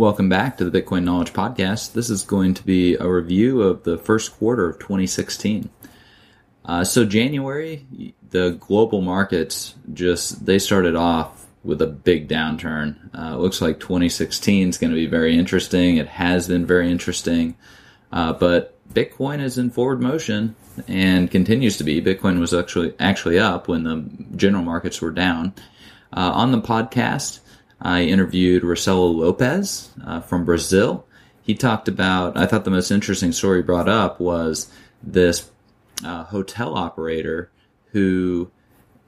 Welcome back to the Bitcoin Knowledge Podcast. This is going to be a review of the first quarter of 2016. Uh, so January, the global markets just they started off with a big downturn. Uh, looks like 2016 is going to be very interesting. It has been very interesting, uh, but Bitcoin is in forward motion and continues to be. Bitcoin was actually actually up when the general markets were down. Uh, on the podcast, I interviewed Rocelo Lopes uh, from Brazil. He talked about, I thought the most interesting story brought up was this uh, hotel operator who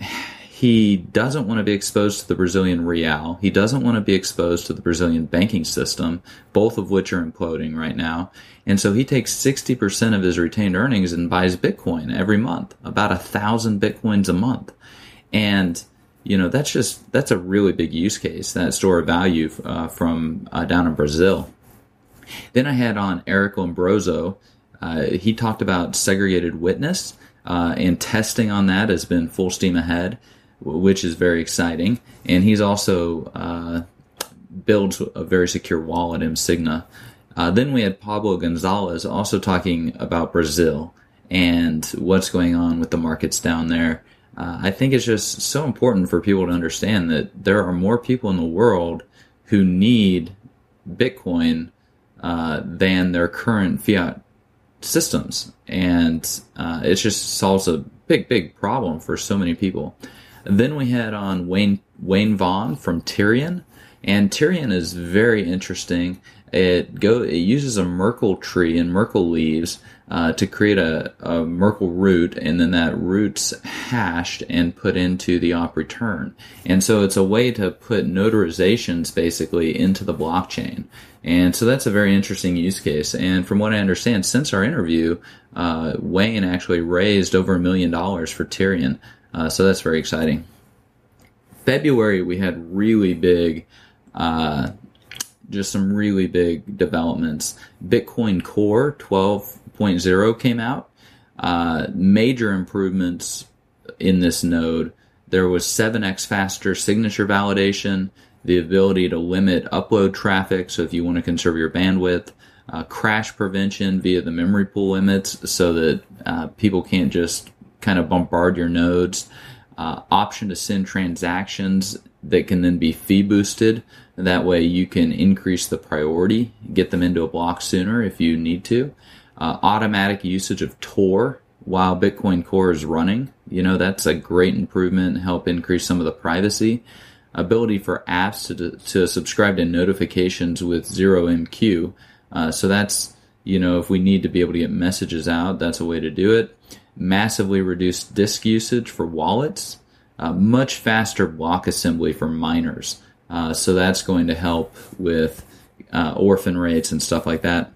he doesn't want to be exposed to the Brazilian real. He doesn't want to be exposed to the Brazilian banking system, both of which are imploding right now. And so he takes 60% of his retained earnings and buys Bitcoin every month, about a thousand Bitcoins a month. And you know that's just that's a really big use case that store of value uh, from uh, down in Brazil. Then I had on Eric Lombrozo. Uh, he talked about segregated witness uh, and testing on that has been full steam ahead, which is very exciting. And he's also uh, builds a very secure wallet, mSIGNA. Uh, then we had Pablo Gonzalez also talking about Brazil and what's going on with the markets down there uh, I think it's just so important for people to understand that there are more people in the world who need Bitcoin uh, than their current fiat systems, and uh, it just solves a big, big problem for so many people. then we had on Wayne Wayne Vaughan from Tierion, and Tierion is very interesting. It go it uses a Merkle tree and Merkle leaves uh, to create a, a Merkle root, and then that root's hashed and put into the op return. And so it's a way to put notarizations basically into the blockchain. And so that's a very interesting use case. And from what I understand, since our interview, uh, Wayne actually raised over a million dollars for Tierion. Uh, so that's very exciting. February, we had really big uh, just some really big developments. Bitcoin Core 12.0 came out. Uh, major improvements in this node. There was 7x faster signature validation, the ability to limit upload traffic, so if you want to conserve your bandwidth, uh, crash prevention via the memory pool limits, so that uh, people can't just kind of bombard your nodes, uh, option to send transactions that can then be fee boosted. That way you can increase the priority, get them into a block sooner if you need to. Uh, automatic usage of Tor while Bitcoin Core is running. You know, that's a great improvement, help increase some of the privacy. Ability for apps to, to subscribe to notifications with ZeroMQ. Uh, so that's, you know, if we need to be able to get messages out, that's a way to do it. Massively reduced disk usage for wallets uh, much faster block assembly for miners. Uh, so that's going to help with uh, orphan rates and stuff like that.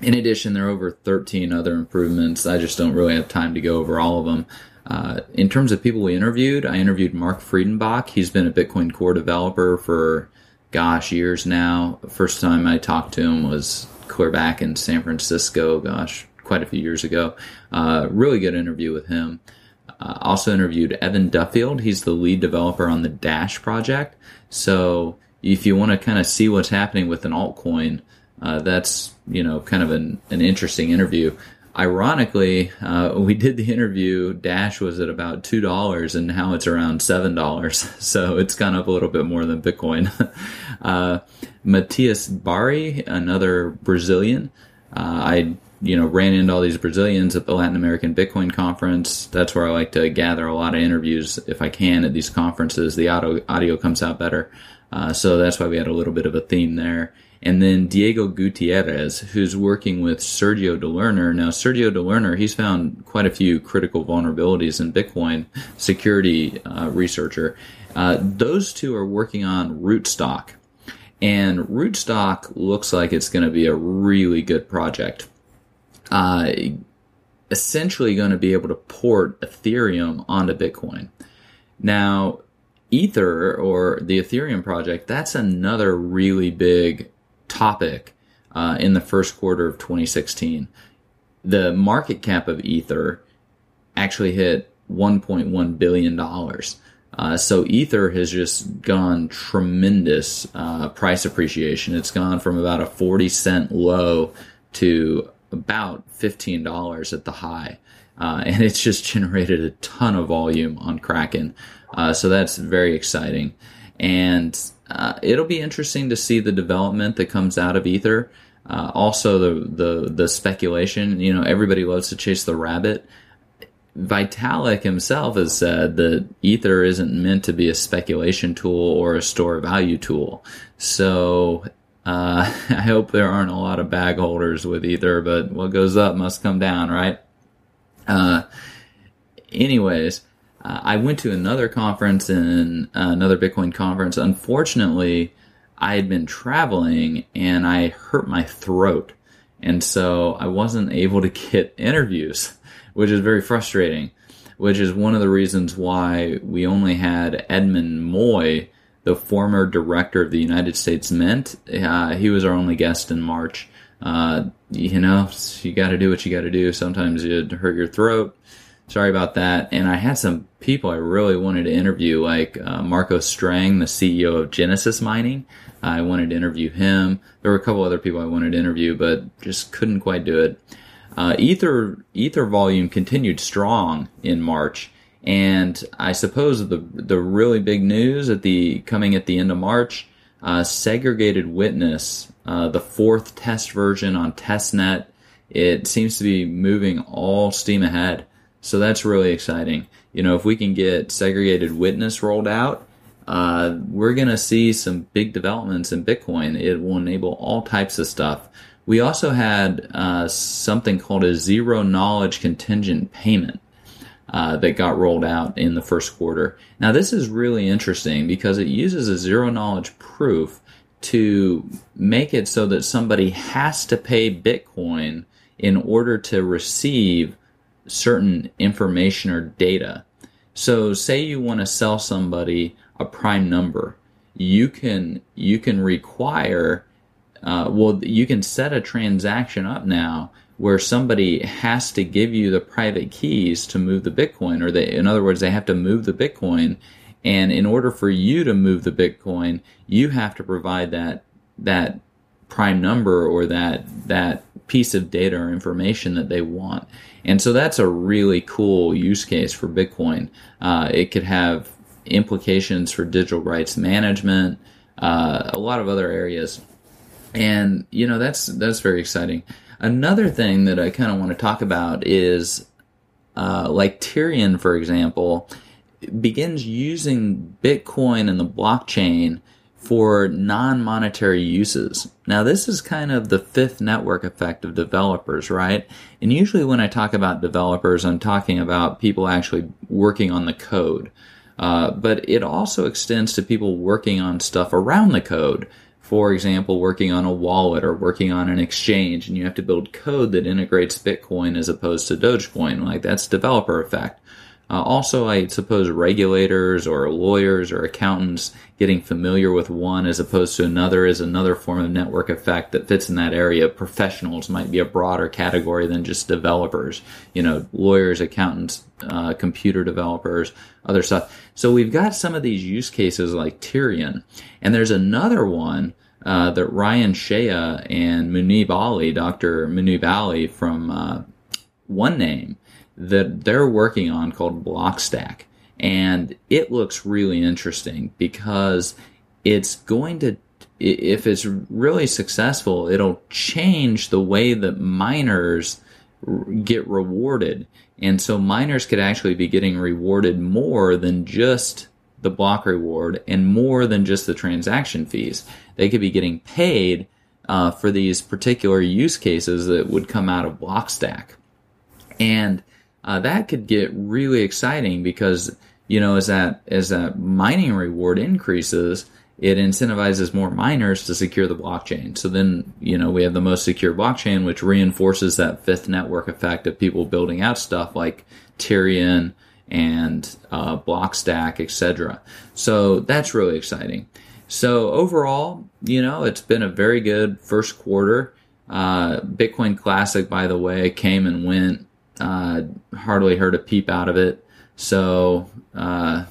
In addition, there are over 13 other improvements. I just don't really have time to go over all of them. Uh, in terms of people we interviewed, I interviewed Mark Friedenbach. He's been a Bitcoin Core developer for, gosh, years now. First time I talked to him was clear back in San Francisco, gosh, quite a few years ago. Uh, really good interview with him. Uh, also interviewed Evan Duffield. He's the lead developer on the Dash project. So if you want to kind of see what's happening with an altcoin, uh, that's you know kind of an, an interesting interview. Ironically, uh, we did the interview. Dash was at about two dollars, and now it's around seven dollars. So it's gone up a little bit more than Bitcoin. uh, Matias Bari, another Brazilian, uh, I you know, ran into all these Brazilians at the Latin American Bitcoin conference. That's where I like to gather a lot of interviews if I can at these conferences. The audio audio comes out better. Uh, so that's why we had a little bit of a theme there. And then Diego Gutierrez, who's working with Sergio de Lerner. Now, Sergio de Lerner, he's found quite a few critical vulnerabilities in Bitcoin, security uh, researcher. Uh, those two are working on Rootstock. And Rootstock looks like it's going to be a really good project. Uh, essentially going to be able to port Ethereum onto Bitcoin. Now, Ether or the Ethereum project, that's another really big topic uh, in the first quarter of 2016. The market cap of Ether actually hit 1.1 billion dollars. Uh, so Ether has just gone tremendous uh, price appreciation. It's gone from about a 40 cent low to about $15 at the high. Uh, and it's just generated a ton of volume on Kraken. Uh, so that's very exciting. And uh, it'll be interesting to see the development that comes out of Ether. Uh, also, the, the, the speculation, you know, everybody loves to chase the rabbit. Vitalik himself has said that Ether isn't meant to be a speculation tool or a store value tool. So uh, I hope there aren't a lot of bag holders with either, but what goes up must come down, right? Uh, anyways, uh, I went to another conference in uh, another Bitcoin conference. Unfortunately, I had been traveling and I hurt my throat. And so I wasn't able to get interviews which is very frustrating. Which is one of the reasons why we only had Edmund Moy, the former director of the United States Mint. Uh, he was our only guest in March. Uh, you know, you got to do what you got to do. Sometimes you hurt your throat. Sorry about that. And I had some people I really wanted to interview, like uh, Marco Streng, the CEO of Genesis Mining. I wanted to interview him. There were a couple other people I wanted to interview, but just couldn't quite do it. Uh, ether ether volume continued strong in March, and I suppose the the really big news at the coming at the end of March, uh, segregated witness, uh, the fourth test version on testnet, it seems to be moving all steam ahead. So that's really exciting. You know, if we can get segregated witness rolled out, uh, we're going to see some big developments in Bitcoin. It will enable all types of stuff. We also had uh, something called a zero knowledge contingent payment uh, that got rolled out in the first quarter. Now, this is really interesting because it uses a zero knowledge proof to make it so that somebody has to pay Bitcoin in order to receive certain information or data. So, say you want to sell somebody a prime number, you can you can require uh, well, you can set a transaction up now where somebody has to give you the private keys to move the Bitcoin, or they, in other words, they have to move the Bitcoin. And in order for you to move the Bitcoin, you have to provide that that prime number or that that piece of data or information that they want. And so that's a really cool use case for Bitcoin. Uh, it could have implications for digital rights management, uh, a lot of other areas and you know that's that's very exciting. Another thing that I kind of want to talk about is uh, like Tierion, for example, begins using Bitcoin and the blockchain for non-monetary uses. Now, this is kind of the fifth network effect of developers, right? And usually, when I talk about developers, I'm talking about people actually working on the code. Uh, but it also extends to people working on stuff around the code for example, working on a wallet or working on an exchange, and you have to build code that integrates Bitcoin as opposed to Dogecoin. Like that's developer effect. Uh, also, I suppose regulators or lawyers or accountants getting familiar with one as opposed to another is another form of network effect that fits in that area. Professionals might be a broader category than just developers. You know, lawyers, accountants, uh, computer developers, other stuff. So we've got some of these use cases like Tierion, and there's another one uh, that Ryan Shea and Muneeb Ali, Dr. Muneeb Ali from uh, OneName, that they're working on called Blockstack, and it looks really interesting because it's going to if it's really successful, it'll change the way that miners get rewarded. And so miners could actually be getting rewarded more than just the block reward and more than just the transaction fees. They could be getting paid uh, for these particular use cases that would come out of Blockstack. And uh, that could get really exciting because you know as that as that mining reward increases, it incentivizes more miners to secure the blockchain. So then, you know, we have the most secure blockchain, which reinforces that fifth network effect of people building out stuff like Tierion and uh, Blockstack, etc. So that's really exciting. So overall, you know, it's been a very good first quarter. Uh, Bitcoin Classic, by the way, came and went. Uh, hardly heard a peep out of it. So, uh,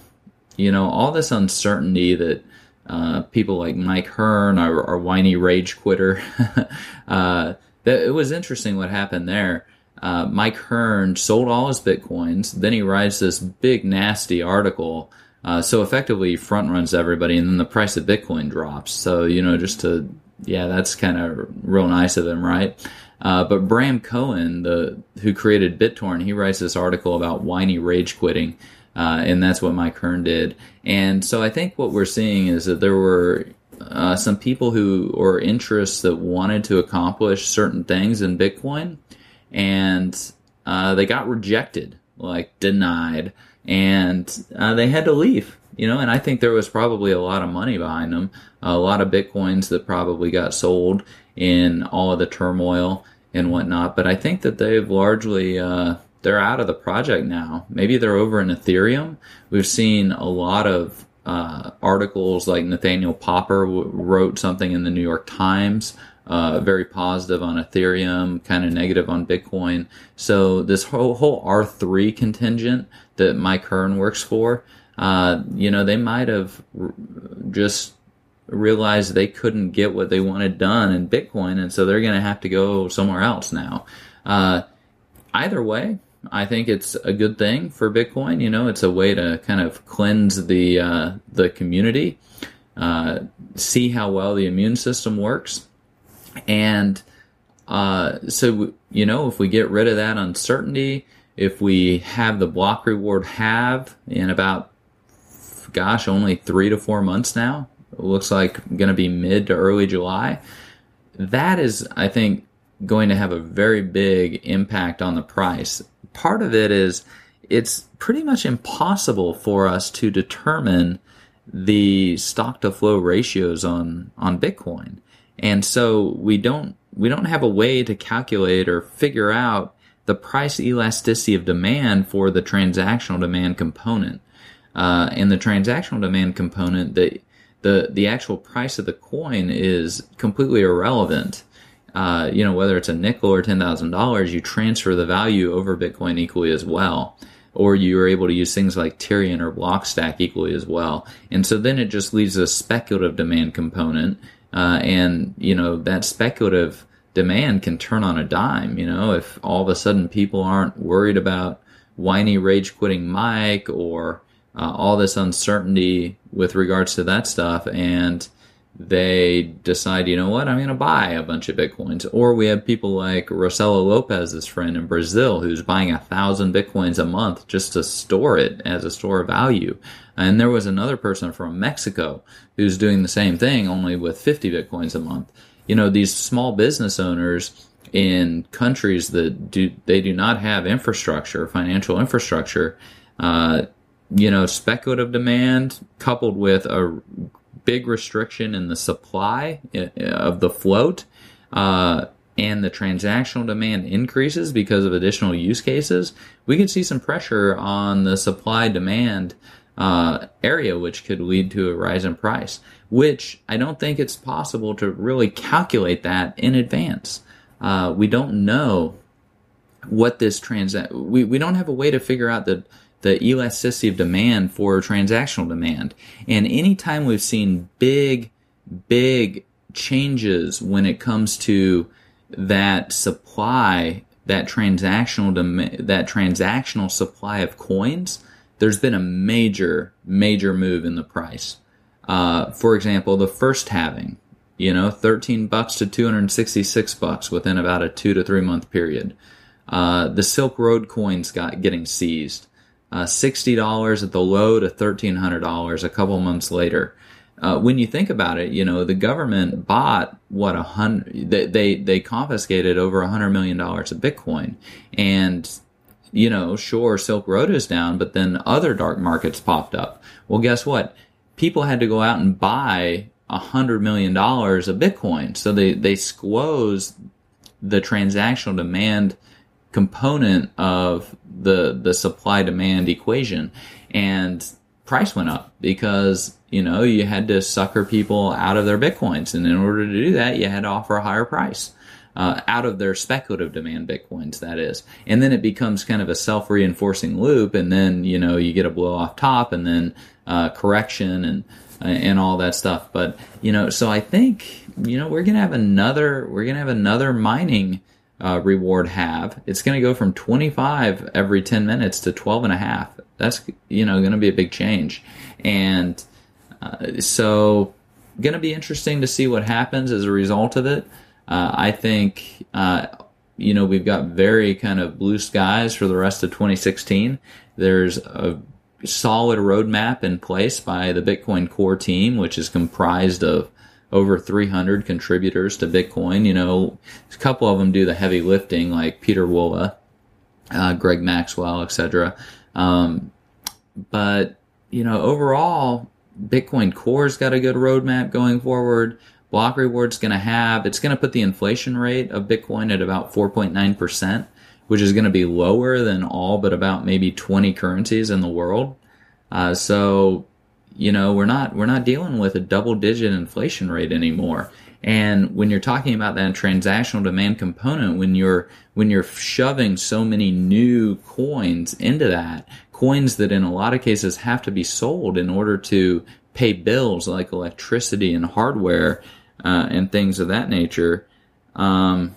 you know, all this uncertainty that uh, people like Mike Hearn, our, our whiny rage quitter, uh, that it was interesting what happened there. Uh, Mike Hearn sold all his bitcoins. Then he writes this big nasty article. Uh, so effectively he front runs everybody, and then the price of Bitcoin drops. So you know, just to yeah, that's kind of real nice of him, right? Uh, but Bram Cohen, the who created BitTorrent, he writes this article about whiny rage quitting, uh, and that's what Mike Hearn did. And so I think what we're seeing is that there were uh, some people who or interests that wanted to accomplish certain things in Bitcoin, and uh, they got rejected, like denied, and uh, they had to leave. You know, and I think there was probably a lot of money behind them, a lot of bitcoins that probably got sold in all of the turmoil and whatnot. But I think that they've largely uh, they're out of the project now. Maybe they're over in Ethereum. We've seen a lot of uh, articles like Nathaniel Popper w- wrote something in the New York Times uh, very positive on Ethereum, kind of negative on Bitcoin. So this whole whole R three contingent that Mike Hearn works for, uh, you know, they might have r- just realized they couldn't get what they wanted done in Bitcoin, and so they're going to have to go somewhere else now. Uh, either way, I think it's a good thing for Bitcoin. You know, it's a way to kind of cleanse the uh, the community, uh, see how well the immune system works and uh, so, you know, if we get rid of that uncertainty, if we have the block reward have in about, gosh, only three to four months now, looks like going to be mid to early July. That is, I think, going to have a very big impact on the price. Part of it is it's pretty much impossible for us to determine the stock to flow ratios on on Bitcoin. And so we don't we don't have a way to calculate or figure out the price elasticity of demand for the transactional demand component. Uh, and the transactional demand component, the the the actual price of the coin is completely irrelevant. Uh, you know whether it's a nickel or ten thousand dollars, you transfer the value over Bitcoin equally as well or you are able to use things like Tierion or Blockstack equally as well. And so then it just leaves a speculative demand component uh, and you know that speculative demand can turn on a dime. You know, if all of a sudden people aren't worried about whiny rage quitting Mike or uh, all this uncertainty with regards to that stuff, and they decide, you know what, I'm going to buy a bunch of bitcoins. Or we have people like Rocelo Lopes's friend in Brazil who's buying a thousand bitcoins a month just to store it as a store of value. And there was another person from Mexico who's doing the same thing, only with 50 bitcoins a month. You know, these small business owners in countries that do they do not have infrastructure, financial infrastructure, uh, you know, speculative demand coupled with a big restriction in the supply uh, of the float, uh, and the transactional demand increases because of additional use cases, we could see some pressure on the supply demand uh, area, which could lead to a rise in price. Which I don't think it's possible to really calculate that in advance. Uh, we don't know what this transact. We we don't have a way to figure out the the elasticity of demand for transactional demand. And anytime we've seen big, big changes when it comes to that supply, that transactional dem- that transactional supply of coins, there's been a major, major move in the price. Uh, for example, the first halving, you know, 13 bucks to 266 bucks within about a two to three month period. Uh, the Silk Road coins got getting seized. Uh, $60 at the low to $1,300 a couple months later. Uh, when you think about it, you know the government bought what a hundred. They, they they confiscated over a hundred million dollars of Bitcoin, and you know, sure, Silk Road is down, but then other dark markets popped up. Well, guess what? People had to go out and buy a hundred million dollars of Bitcoin, so they they squoze the transactional demand component of the the supply demand equation, and price went up because you know you had to sucker people out of their bitcoins, and in order to do that, you had to offer a higher price. Uh, out of their speculative demand bitcoins that is. And then it becomes kind of a self-reinforcing loop. And then you know you get a blow off top and then uh, correction and and all that stuff. But you know so i think you know we're gonna have another we're gonna have another mining uh, reward have. It's gonna go from 25 every 10 minutes to 12 and a half. That's you know gonna be a big change. And uh, so gonna be interesting to see what happens as a result of it. Uh, I think, uh, you know, we've got very kind of blue skies for the rest of 2016. There's a solid roadmap in place by the Bitcoin core team, which is comprised of over 300 contributors to Bitcoin. You know, a couple of them do the heavy lifting, like Pieter Wuille, uh, Greg Maxwell, etc. Um, but you know, overall, Bitcoin Core's got a good roadmap going forward. Block Reward's going to have, it's going to put the inflation rate of Bitcoin at about 4.9%, which is going to be lower than all but about maybe 20 currencies in the world. Uh, so, you know, we're not, we're not dealing with a double digit inflation rate anymore. And when you're talking about that transactional demand component, when you're, when you're shoving so many new coins into that, coins that in a lot of cases have to be sold in order to pay bills like electricity and hardware, uh, and things of that nature. Um,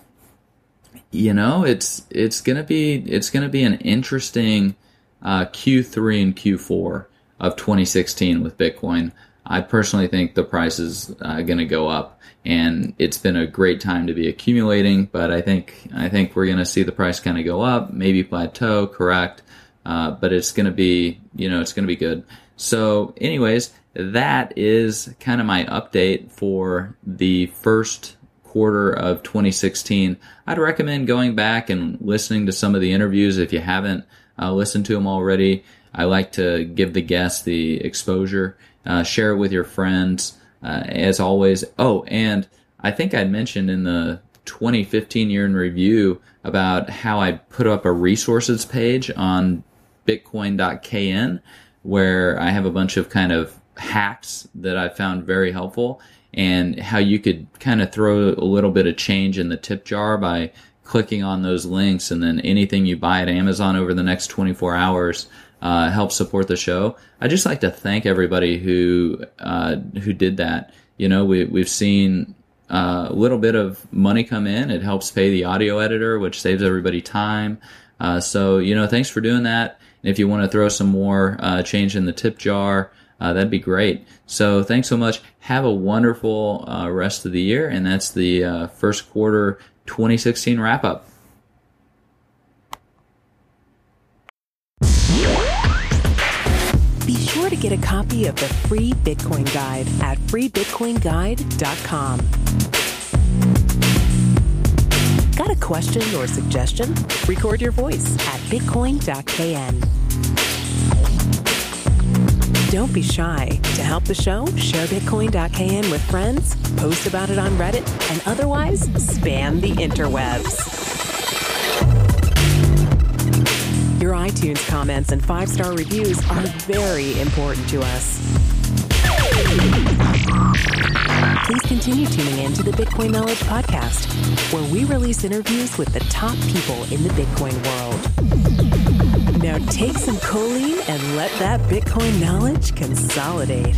you know, it's it's gonna be it's gonna be an interesting uh, Q3 and Q4 of 2016 with Bitcoin. I personally think the price is uh, going to go up, and it's been a great time to be accumulating. But I think I think we're going to see the price kind of go up, maybe plateau, correct? Uh, but it's going to be you know it's going to be good. So, anyways, that is kind of my update for the first quarter of 2016. I'd recommend going back and listening to some of the interviews if you haven't uh, listened to them already. I like to give the guests the exposure, uh, share it with your friends. Uh, as always, oh, and I think I mentioned in the 2015 year in review about how I put up a resources page on bitcoin.kn where I have a bunch of kind of hacks that I found very helpful and how you could kind of throw a little bit of change in the tip jar by clicking on those links and then anything you buy at Amazon over the next 24 hours uh, helps support the show. I just like to thank everybody who uh, who did that. You know, we we've seen uh, a little bit of money come in. It helps pay the audio editor, which saves everybody time. Uh, so you know, thanks for doing that. And if you want to throw some more uh, change in the tip jar, uh, that'd be great. So thanks so much. Have a wonderful rest of the year, and that's the first quarter 2016 wrap up. To get a copy of the free Bitcoin Guide at freebitcoinguide.com. Got a question or suggestion? Record your voice at bitcoin.kn. Don't be shy. To help the show, share Bitcoin.kn with friends, post about it on Reddit, and otherwise spam the interwebs. Your iTunes comments and five star reviews are very important to us. Please continue tuning in to the Bitcoin Knowledge Podcast, where we release interviews with the top people in the Bitcoin world. Now take some choline and let that Bitcoin knowledge consolidate.